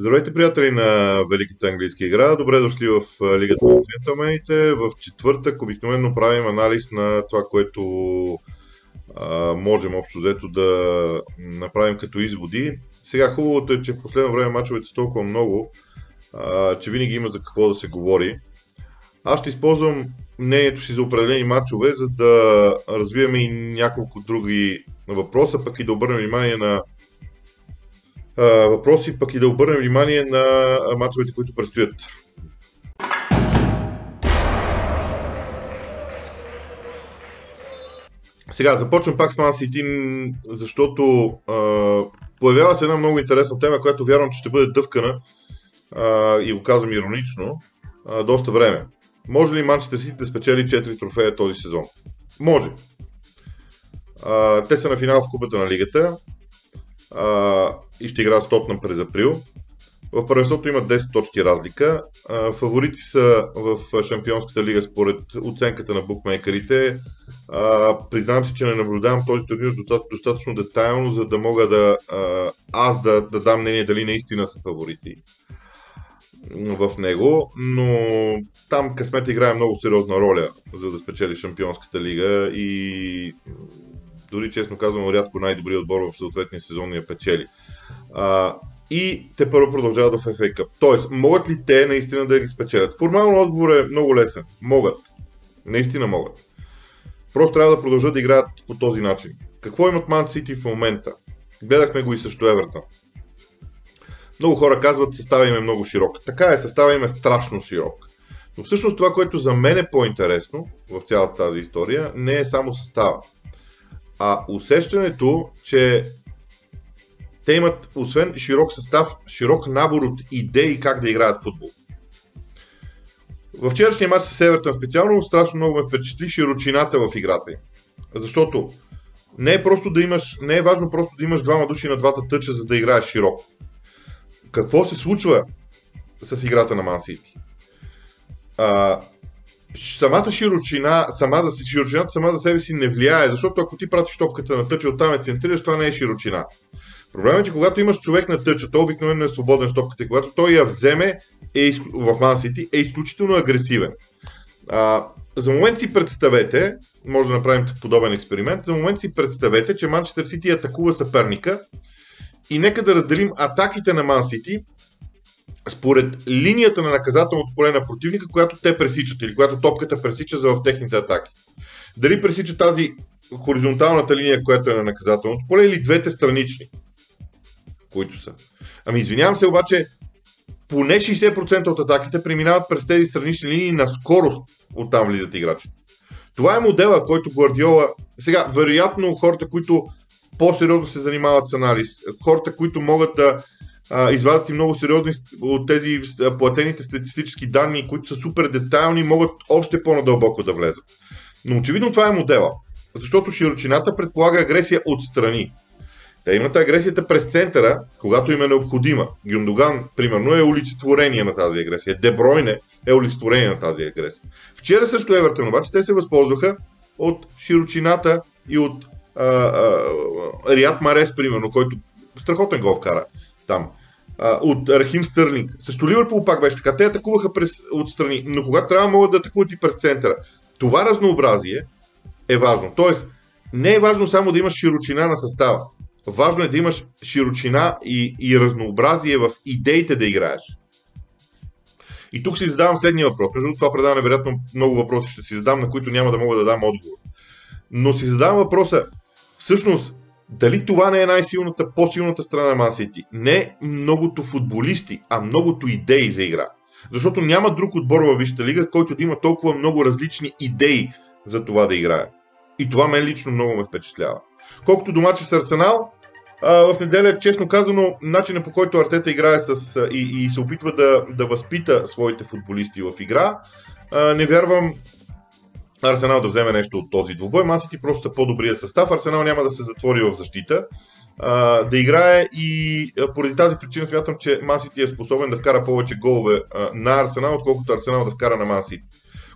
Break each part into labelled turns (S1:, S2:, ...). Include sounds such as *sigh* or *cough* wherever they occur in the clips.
S1: Здравейте, приятели на Великата английска игра. Добре дошли в Лигата на джентълмените. В четвъртък обикновено правим анализ на това, което а, можем общо взето да направим като изводи. Сега хубавото е, че в последно време мачовете са толкова много, а, че винаги има за какво да се говори. Аз ще използвам мнението си за определени матчове, за да развием и няколко други въпроса, пък и да обърнем внимание на въпроси, пък и да обърнем внимание на мачовете, които предстоят. Сега започвам пак с Man City, защото а, появява се една много интересна тема, която вярвам, че ще бъде дъвкана а, и го казвам иронично, а, доста време. Може ли Манчестър Сити да спечели 4 трофея този сезон? Може. А, те са на финал в Купата на лигата а, и ще играят с Тотнам през април. В първенството има 10 точки разлика. А, фаворити са в Шампионската лига според оценката на букмейкерите. А, признавам си, че не наблюдавам този турнир достатъчно детайлно, за да мога да а, аз да, да дам мнение дали наистина са фаворити в него, но там късмет играе много сериозна роля, за да спечели Шампионската лига и дори честно казвам, рядко най-добрият отбор в съответния сезон я печели. А, и те първо продължават в FA Cup. Тоест, могат ли те наистина да ги спечелят? Формално отговор е много лесен. Могат. Наистина могат. Просто трябва да продължат да играят по този начин. Какво имат Ман Сити в момента? Гледахме го и също Евертън. Много хора казват, състава им е много широк. Така е, състава им е страшно широк. Но всъщност това, което за мен е по-интересно в цялата тази история, не е само състава а усещането, че те имат, освен широк състав, широк набор от идеи как да играят футбол. В вчерашния матч с Евертън специално страшно много ме впечатли широчината в играта им. Защото не е просто да имаш, не е важно просто да имаш двама души на двата тъча, за да играеш широко. Какво се случва с играта на City? Самата широчина, сама за, широчината сама за себе си не влияе, защото ако ти пратиш топката на тъча, оттам е центрираш, това не е широчина. Проблемът е, че когато имаш човек на тъча, той обикновено е свободен с топката и когато той я вземе е, в City, е изключително агресивен. А, за момент си представете, може да направим подобен експеримент, за момент си представете, че Манчестър Сити атакува съперника и нека да разделим атаките на City според линията на наказателното поле на противника, която те пресичат или която топката пресича за в техните атаки. Дали пресича тази хоризонталната линия, която е на наказателното поле или двете странични, които са. Ами извинявам се, обаче поне 60% от атаките преминават през тези странични линии на скорост оттам влизат играчите. Това е модела, който Гвардиола... Сега, вероятно, хората, които по-сериозно се занимават с анализ, хората, които могат да а, извадят и много сериозни от тези платените статистически данни, които са супер детайлни, могат още по-надълбоко да влезат. Но очевидно това е модела, защото широчината предполага агресия отстрани. Те имат агресията през центъра, когато им е необходима. Гюндоган, примерно, е олицетворение на тази агресия. Дебройне е олицетворение на тази агресия. Вчера също Евертон, обаче, те се възползваха от широчината и от а, а, Риат Марес, примерно, който страхотен гол вкара там от Рахим Стърлинг. Също Ливърпул пак беше така. Те атакуваха през, отстрани, но когато трябва могат да атакуват и през центъра. Това разнообразие е важно. Тоест, не е важно само да имаш широчина на състава. Важно е да имаш широчина и, и разнообразие в идеите да играеш. И тук си задавам следния въпрос. Между това предаване, вероятно, много въпроси ще си задам, на които няма да мога да дам отговор. Но си задавам въпроса, всъщност, дали това не е най-силната, по-силната страна на Man City? Не многото футболисти, а многото идеи за игра. Защото няма друг отбор във Висшата лига, който да има толкова много различни идеи за това да играе. И това мен лично много ме впечатлява. Колкото до мача с Арсенал, в неделя, честно казано, начинът по който Артета играе с, и, и се опитва да, да възпита своите футболисти в игра, не вярвам Арсенал да вземе нещо от този двубой. Масити просто са по-добрия състав. Арсенал няма да се затвори в защита. А, да играе и а, поради тази причина смятам, че Масити е способен да вкара повече голове а, на Арсенал, отколкото Арсенал да вкара на Масити.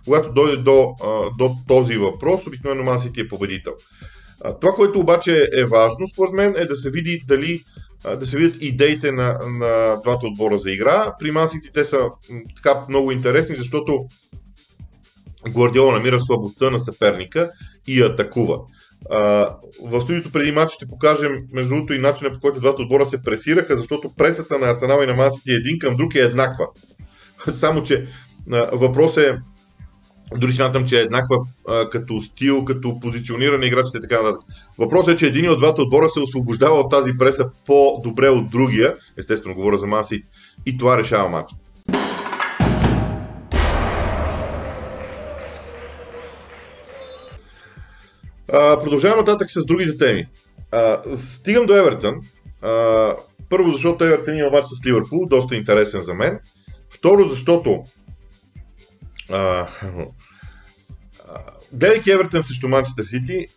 S1: Когато дойде до, а, до този въпрос, обикновено Масити е победител. А, това, което обаче е важно, според мен, е да се види дали да се видят идеите на, на двата отбора за игра. При Мансити те са така много интересни, защото Гвардиола намира слабостта на съперника и атакува. А, в студиото преди матч ще покажем, между другото, и начина по който двата отбора се пресираха, защото пресата на Арсенал и на Мансити един към друг е еднаква. *laughs* Само, че въпрос е дори смятам, че е еднаква а, като стил, като позициониране играчите и така нататък. Въпросът е, че един от двата отбора се освобождава от тази преса по-добре от другия, естествено говоря за Маси, и това решава матча. А, продължавам нататък с другите теми. А, стигам до Евертън. А, първо, защото Евертън има матч с Ливърпул, доста интересен за мен. Второ, защото а, *laughs* гледайки Евертън срещу Манчестър Сити,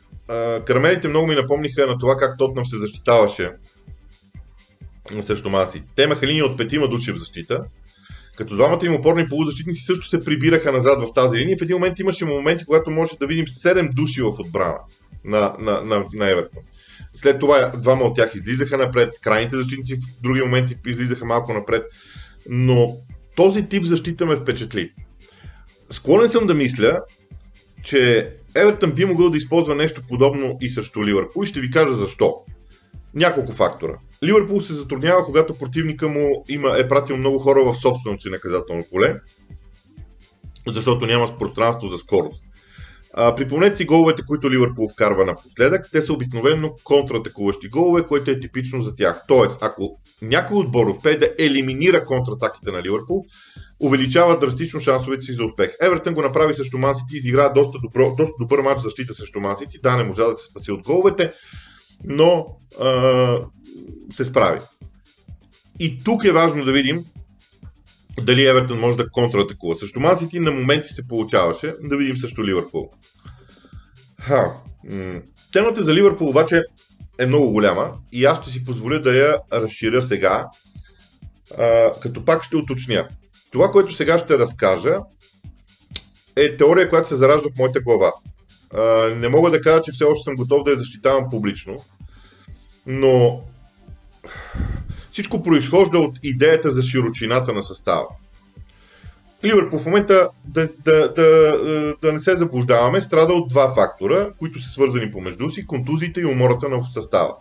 S1: карамелите много ми напомниха на това как Тотнам се защитаваше срещу Маси. Те имаха линия от петима души в защита, като двамата им опорни полузащитници също се прибираха назад в тази линия. В един момент имаше моменти, когато може да видим 7 души в отбрана на, на, на, на Евертон. След това двама от тях излизаха напред, крайните защитници в други моменти излизаха малко напред. Но този тип защита ме впечатли. Склонен съм да мисля, че Евертън би могъл да използва нещо подобно и срещу Ливърпул и ще ви кажа защо. Няколко фактора. Ливърпул се затруднява, когато противника му има, е пратил много хора в собственото си наказателно поле, защото няма пространство за скорост. А, припомнете си головете, които Ливърпул вкарва напоследък. Те са обикновено контратакуващи голове, което е типично за тях. Тоест, ако някой отбор успее да елиминира контратаките на Ливърпул, увеличава драстично шансовете си за успех. Евертън го направи срещу Мансити, изигра доста, добро, доста добър матч защита срещу Мансити. Да, не можа да се спаси от головете, но а, се справи. И тук е важно да видим дали Евертън може да контратакува. Също Мансити на моменти се получаваше, да видим също Ливърпул. Ха. Темата за Ливърпул обаче е много голяма и аз ще си позволя да я разширя сега, а, като пак ще уточня. Това, което сега ще разкажа, е теория, която се заражда в моята глава. Не мога да кажа, че все още съм готов да я защитавам публично, но всичко произхожда от идеята за широчината на състава. Ливърпул в момента, да, да, да, да не се заблуждаваме, страда от два фактора, които са свързани помежду си контузиите и умората на състава.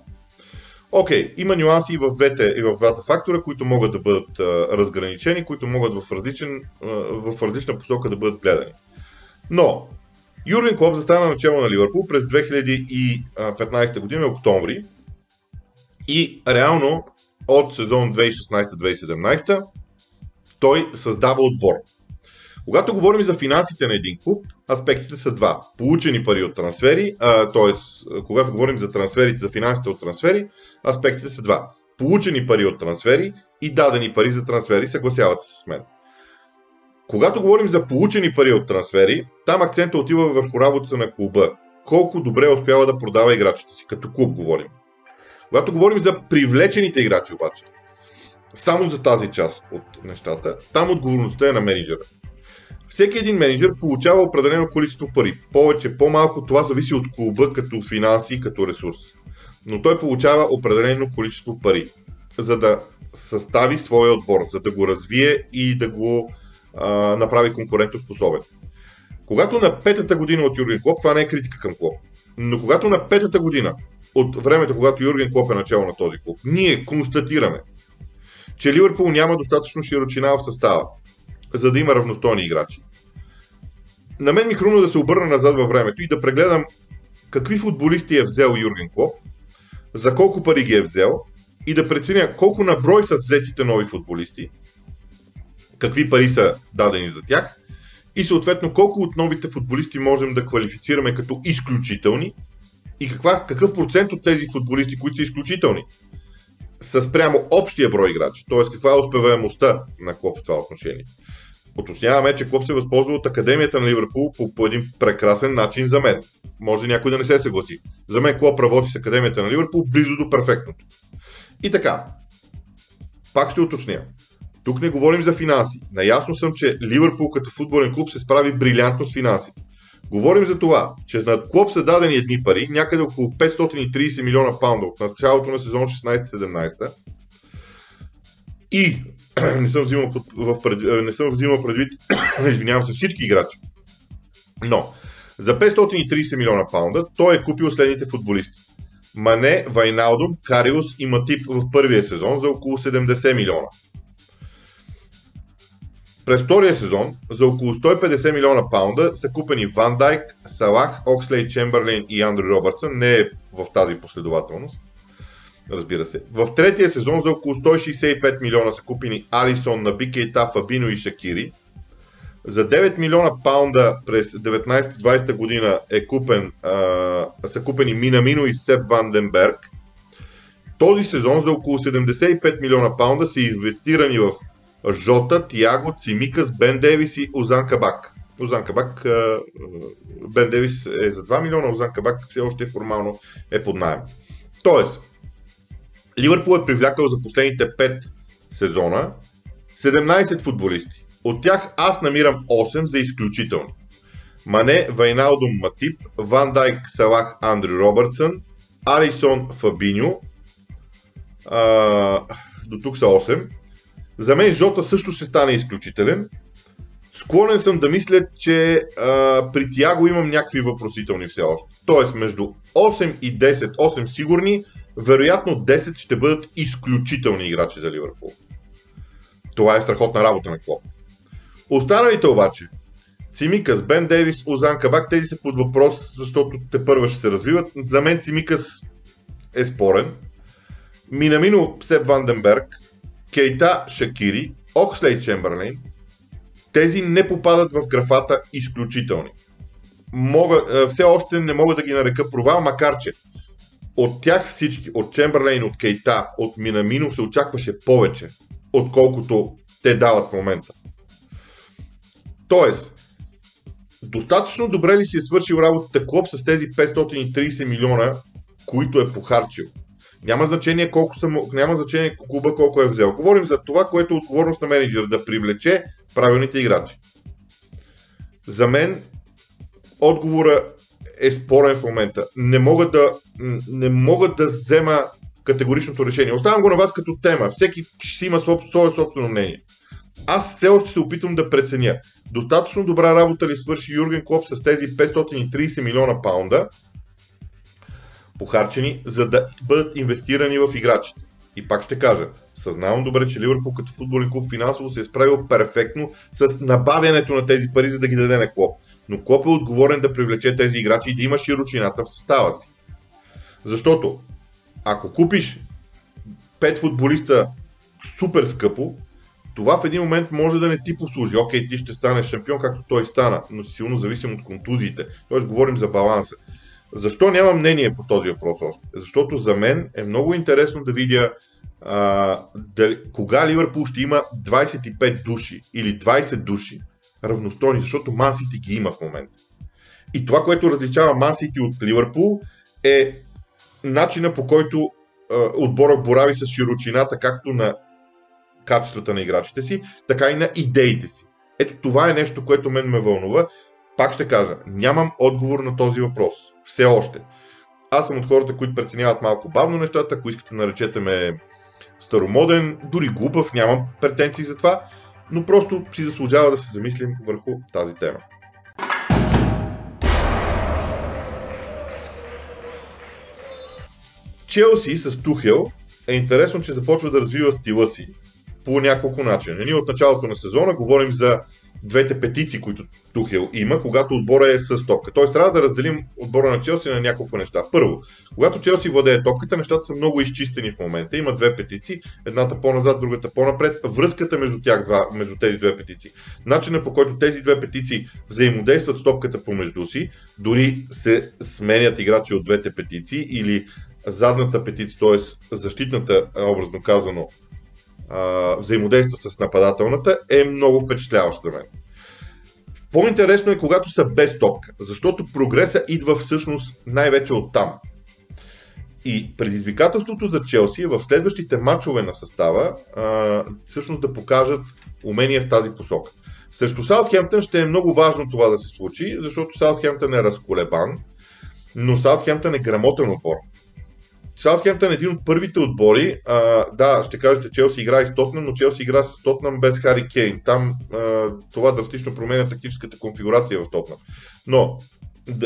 S1: Окей, okay, има нюанси и в, двете, и в двата фактора, които могат да бъдат а, разграничени, които могат в, различен, а, в различна посока да бъдат гледани. Но, Юрген Клоп застана начало на Ливърпул през 2015 година, октомври, и реално от сезон 2016-2017 той създава отбор. Когато говорим за финансите на един клуб, аспектите са два. Получени пари от трансфери, т.е. когато говорим за трансферите, за финансите от трансфери, аспектите са два. Получени пари от трансфери и дадени пари за трансфери, съгласявате се с мен. Когато говорим за получени пари от трансфери, там акцента отива върху работата на клуба. Колко добре успява да продава играчите си, като клуб говорим. Когато говорим за привлечените играчи обаче, само за тази част от нещата, там отговорността е на менеджера. Всеки един менеджер получава определено количество пари. Повече, по-малко, това зависи от клуба като финанси, като ресурс. Но той получава определено количество пари, за да състави своя отбор, за да го развие и да го а, направи конкурентоспособен. Когато на петата година от Юрген Клоп, това не е критика към Клоп, но когато на петата година от времето, когато Юрген Клоп е начало на този клуб, ние констатираме, че Ливърпул няма достатъчно широчина в състава, за да има равностойни играчи. На мен ми хрумна да се обърна назад във времето и да прегледам какви футболисти е взел Юрген Клоп, за колко пари ги е взел и да преценя колко на брой са взетите нови футболисти, какви пари са дадени за тях и съответно колко от новите футболисти можем да квалифицираме като изключителни и каква, какъв процент от тези футболисти, които са изключителни, са спрямо общия брой играчи, т.е. каква е успеваемостта на Клоп в това отношение. Уточняваме, че Клоп се възползва от Академията на Ливърпул по, по един прекрасен начин за мен. Може някой да не се съгласи. За мен Клоп работи с Академията на Ливърпул близо до перфектното. И така, пак ще уточня. Тук не говорим за финанси. Наясно съм, че Ливърпул като футболен клуб се справи брилянтно с финансите. Говорим за това, че на Клоп са дадени едни пари, някъде около 530 милиона паунда от началото на сезон 16-17 и *clears throat* не съм взимал, в пред, не съм взимал предвид, *clears throat* извинявам се, всички играчи. Но за 530 милиона паунда той е купил следните футболисти. Мане, Вайналдум, Кариус и Матип в първия сезон за около 70 милиона. През втория сезон за около 150 милиона паунда са купени Ван Дайк, Салах, Окслей, Чемберлин и Андрю Робъртсън. Не е в тази последователност. Разбира се. В третия сезон за около 165 милиона са купени Алисон, Набикейта, Фабино и Шакири. За 9 милиона паунда през 19-20 година е купен, а, са купени Минамино и Сеп Ванденберг. Този сезон за около 75 милиона паунда са инвестирани в Жота, Тиаго, Цимикас, Бен Девис и Озан Кабак. Озан Кабак, Бен Девис е за 2 милиона, Озан Кабак все още формално е под найем. Тоест, Ливърпул е привлякал за последните 5 сезона 17 футболисти. От тях аз намирам 8 за изключителни. Мане, Вайналдо Матип, Ван Дайк, Салах, Андрю Робъртсън, Алисон, Фабиньо. А, до тук са 8. За мен Жота също ще стане изключителен. Склонен съм да мисля, че а, при Тяго имам някакви въпросителни все още. Тоест между 8 и 10, 8 сигурни, вероятно 10 ще бъдат изключителни играчи за Ливърпул. Това е страхотна работа на Клоп. Останалите обаче, Цимикас, Бен Дейвис, Озан Кабак, тези са под въпрос, защото те първа ще се развиват. За мен Цимикас е спорен. Минамино Сеп Ванденберг, Кейта Шакири, Окслей Чемберлейн, тези не попадат в графата изключителни. Мога, все още не мога да ги нарека провал, макар че от тях всички, от Чемберлейн, от Кейта, от Минамино се очакваше повече, отколкото те дават в момента. Тоест, достатъчно добре ли си е свършил работата Клоп с тези 530 милиона, които е похарчил? Няма значение колко съм, няма значение клуба колко е взел. Говорим за това, което е отговорност на менеджера да привлече правилните играчи. За мен отговора е спорен в момента. Не мога да, не мога да взема категоричното решение. Оставям го на вас като тема. Всеки ще има свое собствено мнение. Аз все още се опитвам да преценя. Достатъчно добра работа ли свърши Юрген Клоп с тези 530 милиона паунда, похарчени, за да бъдат инвестирани в играчите. И пак ще кажа, съзнавам добре, че Ливърпул като футболен клуб финансово се е справил перфектно с набавянето на тези пари, за да ги даде на Клоп. Но Клоп е отговорен да привлече тези играчи и да има широчината в състава си. Защото, ако купиш 5 футболиста супер скъпо, това в един момент може да не ти послужи. Окей, ти ще станеш шампион, както той стана, но силно зависим от контузиите. Тоест, говорим за баланса. Защо няма мнение по този въпрос още? Защото за мен е много интересно да видя а, да, кога Ливърпул ще има 25 души или 20 души равностойни, защото Мансити ги има в момента. И това, което различава Мансити от Ливърпул е начина по който а, отборът борави с широчината, както на качествата на играчите си, така и на идеите си. Ето това е нещо, което мен ме вълнува. Пак ще кажа, нямам отговор на този въпрос. Все още. Аз съм от хората, които преценяват малко бавно нещата, ако искате наречете ме старомоден, дори глупав, нямам претенции за това, но просто си заслужава да се замислим върху тази тема. Челси с Тухел е интересно, че започва да развива стила си по няколко начина. Ние от началото на сезона говорим за двете петиции, които Тухел има, когато отбора е с топка. Тоест трябва да разделим отбора на Челси на няколко неща. Първо, когато Челси владее топката, нещата са много изчистени в момента. Има две петиции, едната по-назад, другата по-напред. Връзката между тях два, между тези две петиции. Начинът по който тези две петиции взаимодействат с топката помежду си, дори се сменят играчи от двете петиции или задната петиция, т.е. защитната, образно казано, взаимодейства с нападателната, е много впечатляващо за мен. По-интересно е когато са без топка, защото прогреса идва всъщност най-вече от там. И предизвикателството за Челси е в следващите матчове на състава а, всъщност да покажат умения в тази посока. Срещу Саутхемптън ще е много важно това да се случи, защото Саутхемптън е разколебан, но Саутхемптън е грамотен отбор. Саутхемптън е един от първите отбори. А, да, ще кажете, Челси играе с Тотнам, но Челси игра с Тотнам без Хари Кейн. Там а, това драстично променя тактическата конфигурация в Тотнам. Но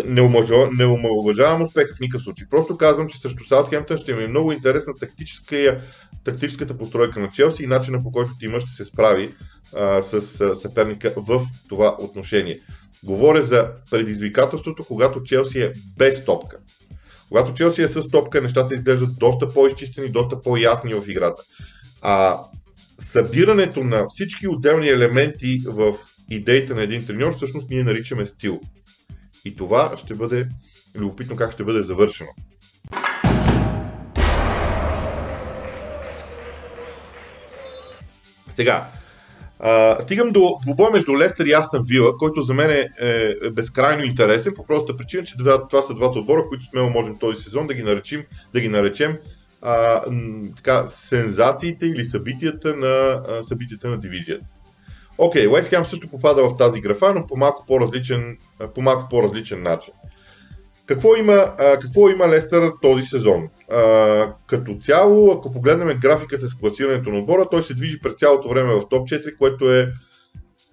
S1: не, омажо, не омалуважавам успеха в никакъв случай. Просто казвам, че срещу Саутхемптън ще ми е много интересна тактическа, тактическата постройка на Челси и начина по който Тима ще се справи а, с съперника в това отношение. Говоря за предизвикателството, когато Челси е без топка. Когато Челси е с топка, нещата изглеждат доста по-изчистени, доста по-ясни в играта. А събирането на всички отделни елементи в идеите на един треньор, всъщност ние наричаме стил. И това ще бъде любопитно как ще бъде завършено. Сега, стигам до двубой между Лестър и Астън Вила, който за мен е, е безкрайно интересен, по простата причина, че това, това са двата отбора, които смело можем този сезон да ги наречем, да ги наречем а, така, сензациите или събитията на, а, събитията на дивизията. Окей, okay, Хем също попада в тази графа, но по малко по-различен, по малко по-различен начин. Какво има, какво има Лестър този сезон? А, като цяло, ако погледнем графиката с класирането на отбора, той се движи през цялото време в топ 4, което е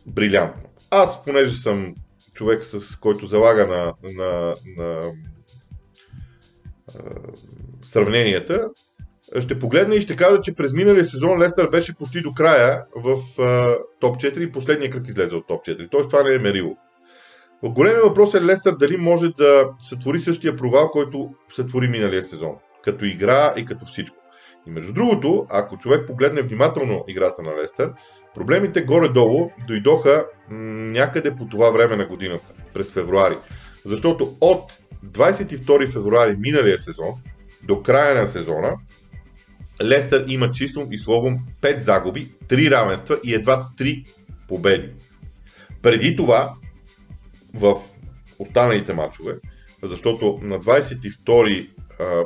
S1: брилянтно. Аз, понеже съм човек, с който залага на, на, на а, сравненията, ще погледна и ще кажа, че през миналия сезон Лестър беше почти до края в а, топ 4 и последния кръг излезе от топ 4. Тоест това не е мерило. Големият въпрос е Лестър дали може да сътвори същия провал, който сътвори миналия сезон. Като игра и като всичко. И между другото, ако човек погледне внимателно играта на Лестър, проблемите горе-долу дойдоха някъде по това време на годината, през февруари. Защото от 22 февруари миналия сезон до края на сезона Лестър има чисто и словом 5 загуби, 3 равенства и едва 3 победи. Преди това, в останалите матчове, защото на 22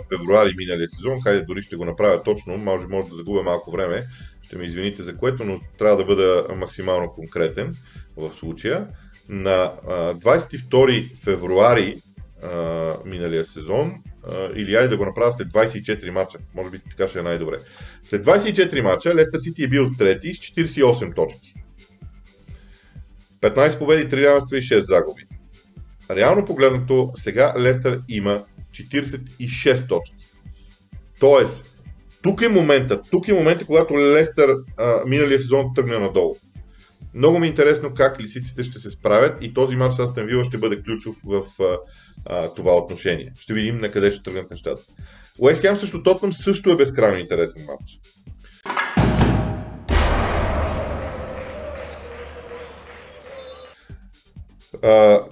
S1: февруари миналия сезон, хайде дори ще го направя точно, може, може да загубя малко време, ще ме извините за което, но трябва да бъда максимално конкретен в случая. На 22 февруари миналия сезон или айде да го направя след 24 мача. Може би така ще е най-добре. След 24 мача Лестър Сити е бил трети с 48 точки. 15 победи, 3 равенства и 6 загуби. Реално погледнато, сега Лестър има 46 точки. Тоест, тук е момента, тук е момента, когато Лестър а, миналия сезон тръгне надолу. Много ми е интересно как лисиците ще се справят и този матч с Астен Вила ще бъде ключов в а, а, това отношение. Ще видим на къде ще тръгнат нещата. Уест Хем срещу Тотнам също е безкрайно интересен матч.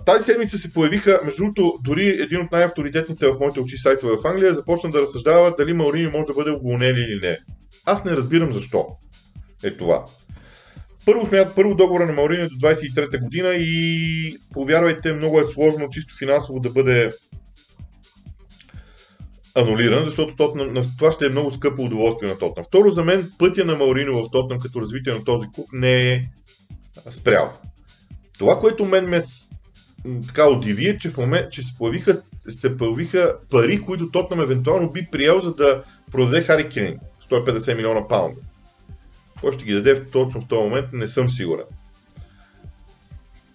S1: Тази седмица се появиха, между другото, дори един от най-авторитетните в моите очи сайтове в Англия започна да разсъждава дали Маурини може да бъде уволнен или не. Аз не разбирам защо е това. Първо смятат, първо договора на Маурини до 23-та година и повярвайте, много е сложно чисто финансово да бъде анулиран, защото това ще е много скъпо удоволствие на Тотнам. Второ, за мен пътя на Маорино в Тотнам като развитие на този клуб не е спрял. Това, което мен ме така удиви е, че в момент, че се появиха, се появиха пари, които Тотнам евентуално би приел, за да продаде Хари Кейн. 150 милиона паунда. Кой ще ги даде точно в този момент, не съм сигурен.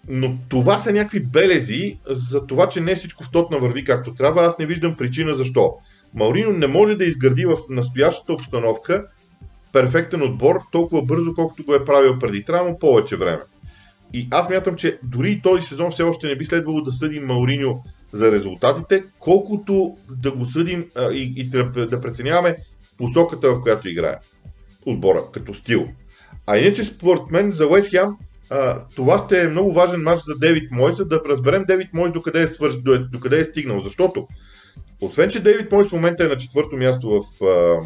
S1: Но това са някакви белези за това, че не всичко в Тотна върви както трябва. Аз не виждам причина защо. Маурино не може да изгради в настоящата обстановка перфектен отбор толкова бързо, колкото го е правил преди. Трябва му повече време. И аз мятам, че дори този сезон все още не би следвало да съдим Мауриньо за резултатите, колкото да го съдим а, и, и да, преценяваме посоката, в която играе отбора, като стил. А иначе, според мен, за Уест Хем, това ще е много важен матч за Девид Мойс, за да разберем Девид Мойс докъде е, свърш, докъде е стигнал. Защото, освен, че Девид Мойс в момента е на четвърто място в а,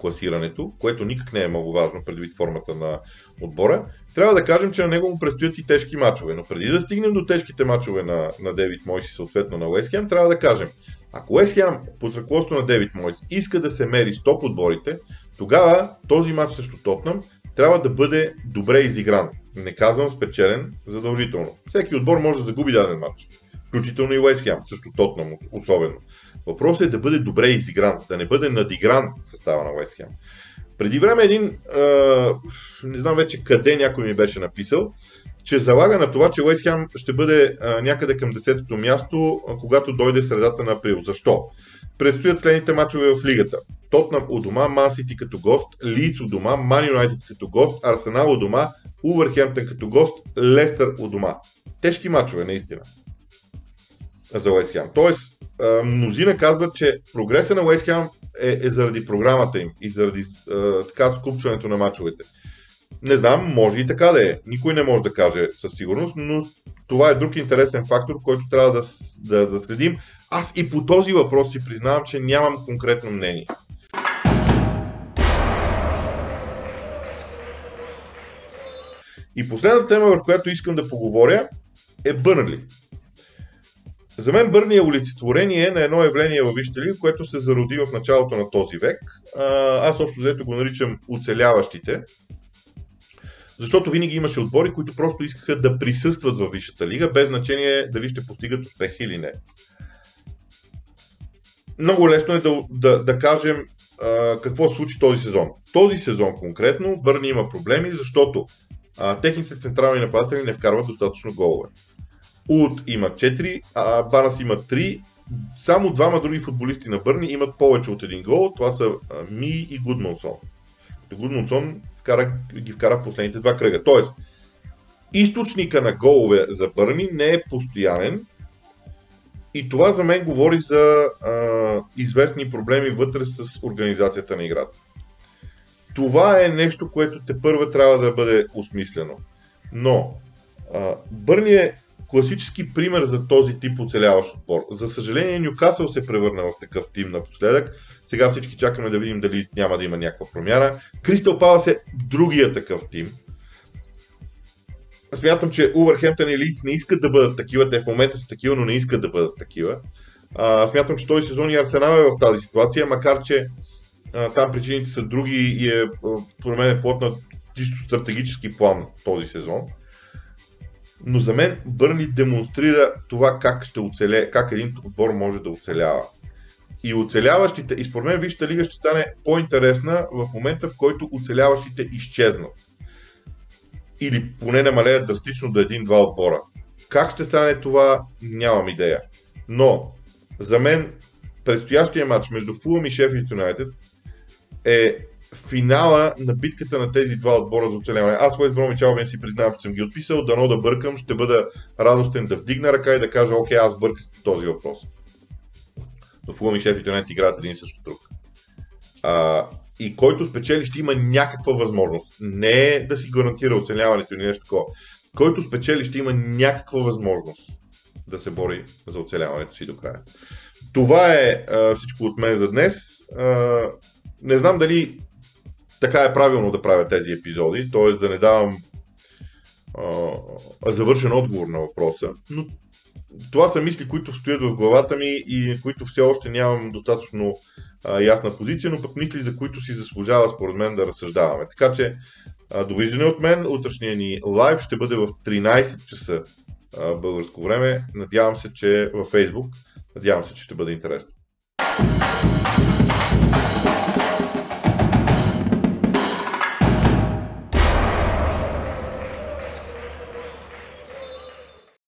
S1: класирането, което никак не е много важно предвид формата на отбора, трябва да кажем, че на него му предстоят и тежки мачове. Но преди да стигнем до тежките мачове на, на Девид Мойс и съответно на Уест Хем, трябва да кажем, ако Уест Хем под ръководството на Девид Мойс иска да се мери с топ отборите, тогава този матч срещу Тотнам трябва да бъде добре изигран. Не казвам спечелен задължително. Всеки отбор може да загуби даден матч. Включително и Уест Хем, също Тотнам особено. Въпросът е да бъде добре изигран, да не бъде надигран състава на Уест Хем. Преди време един, а, не знам вече къде някой ми беше написал, че залага на това, че Уест Хем ще бъде а, някъде към 10-то място, а, когато дойде средата на април. Защо? Предстоят следните мачове в лигата. Тотнам у дома, Ман Сити като гост, Лиц у дома, Ман Юнайтед като гост, Арсенал у дома, Увърхемптън като гост, Лестър у дома. Тежки мачове, наистина. За Уест Хем. Тоест, мнозина казват, че прогреса на Уест Хем е, е заради програмата им и заради а, така скупчването на мачовете. Не знам, може и така да е. Никой не може да каже със сигурност, но това е друг интересен фактор, който трябва да, да, да следим. Аз и по този въпрос си признавам, че нямам конкретно мнение. И последната тема, върху която искам да поговоря, е Бърнли. За мен Бърни е олицетворение на едно явление във Вижте лига, което се зароди в началото на този век. Аз общо взето го наричам оцеляващите, защото винаги имаше отбори, които просто искаха да присъстват във Висшата лига, без значение дали ще постигат успех или не. Много лесно е да, да, да кажем а, какво се случи този сезон. Този сезон конкретно Бърни има проблеми, защото а, техните централни нападатели не вкарват достатъчно голове. Уд има 4, а Банас има 3. Само двама други футболисти на Бърни имат повече от един гол. Това са Ми и Гудмонсон. Гудмонсон вкара, ги вкара последните два кръга. Тоест, източника на голове за Бърни не е постоянен. И това за мен говори за а, известни проблеми вътре с организацията на играта. Това е нещо, което те първа трябва да бъде осмислено. Но а, Бърни е класически пример за този тип оцеляващ отбор. За съжаление, Нюкасъл се превърна в такъв тим напоследък. Сега всички чакаме да видим дали няма да има някаква промяна. Кристал Палас е другия такъв тим. Смятам, че Увърхемптън и Лиц не искат да бъдат такива. Те в момента са такива, но не искат да бъдат такива. А, смятам, че този сезон и Арсенал е в тази ситуация, макар че а, там причините са други и е, според мен, е чисто стратегически план този сезон. Но за мен Бърни демонстрира това как ще оцеле, как един отбор може да оцелява. И оцеляващите, и според мен Висшата лига ще стане по-интересна в момента, в който оцеляващите изчезнат. Или поне намалеят драстично до един-два отбора. Как ще стане това, нямам идея. Но, за мен, предстоящия матч между Фулъм и Шеф Юнайтед е финала на битката на тези два отбора за оцеляване. Аз Уест Бромич Албин си признавам, че съм ги отписал, дано да бъркам, ще бъда радостен да вдигна ръка и да кажа, окей, аз бърках този въпрос. Но Фулъм и Шеф Юнайтед играят един също друг. А, и който спечели ще има някаква възможност. Не е да си гарантира оцеляването или нещо такова. Който спечели ще има някаква възможност да се бори за оцеляването си до края. Това е а, всичко от мен за днес. А, не знам дали така е правилно да правя тези епизоди, т.е. да не давам а, завършен отговор на въпроса, но това са мисли, които стоят в главата ми и които все още нямам достатъчно а, ясна позиция, но пък мисли, за които си заслужава според мен да разсъждаваме. Така че, а, довиждане от мен, утрешния ни лайв ще бъде в 13 часа а, българско време. Надявам се, че във Facebook, надявам се, че ще бъде интересно.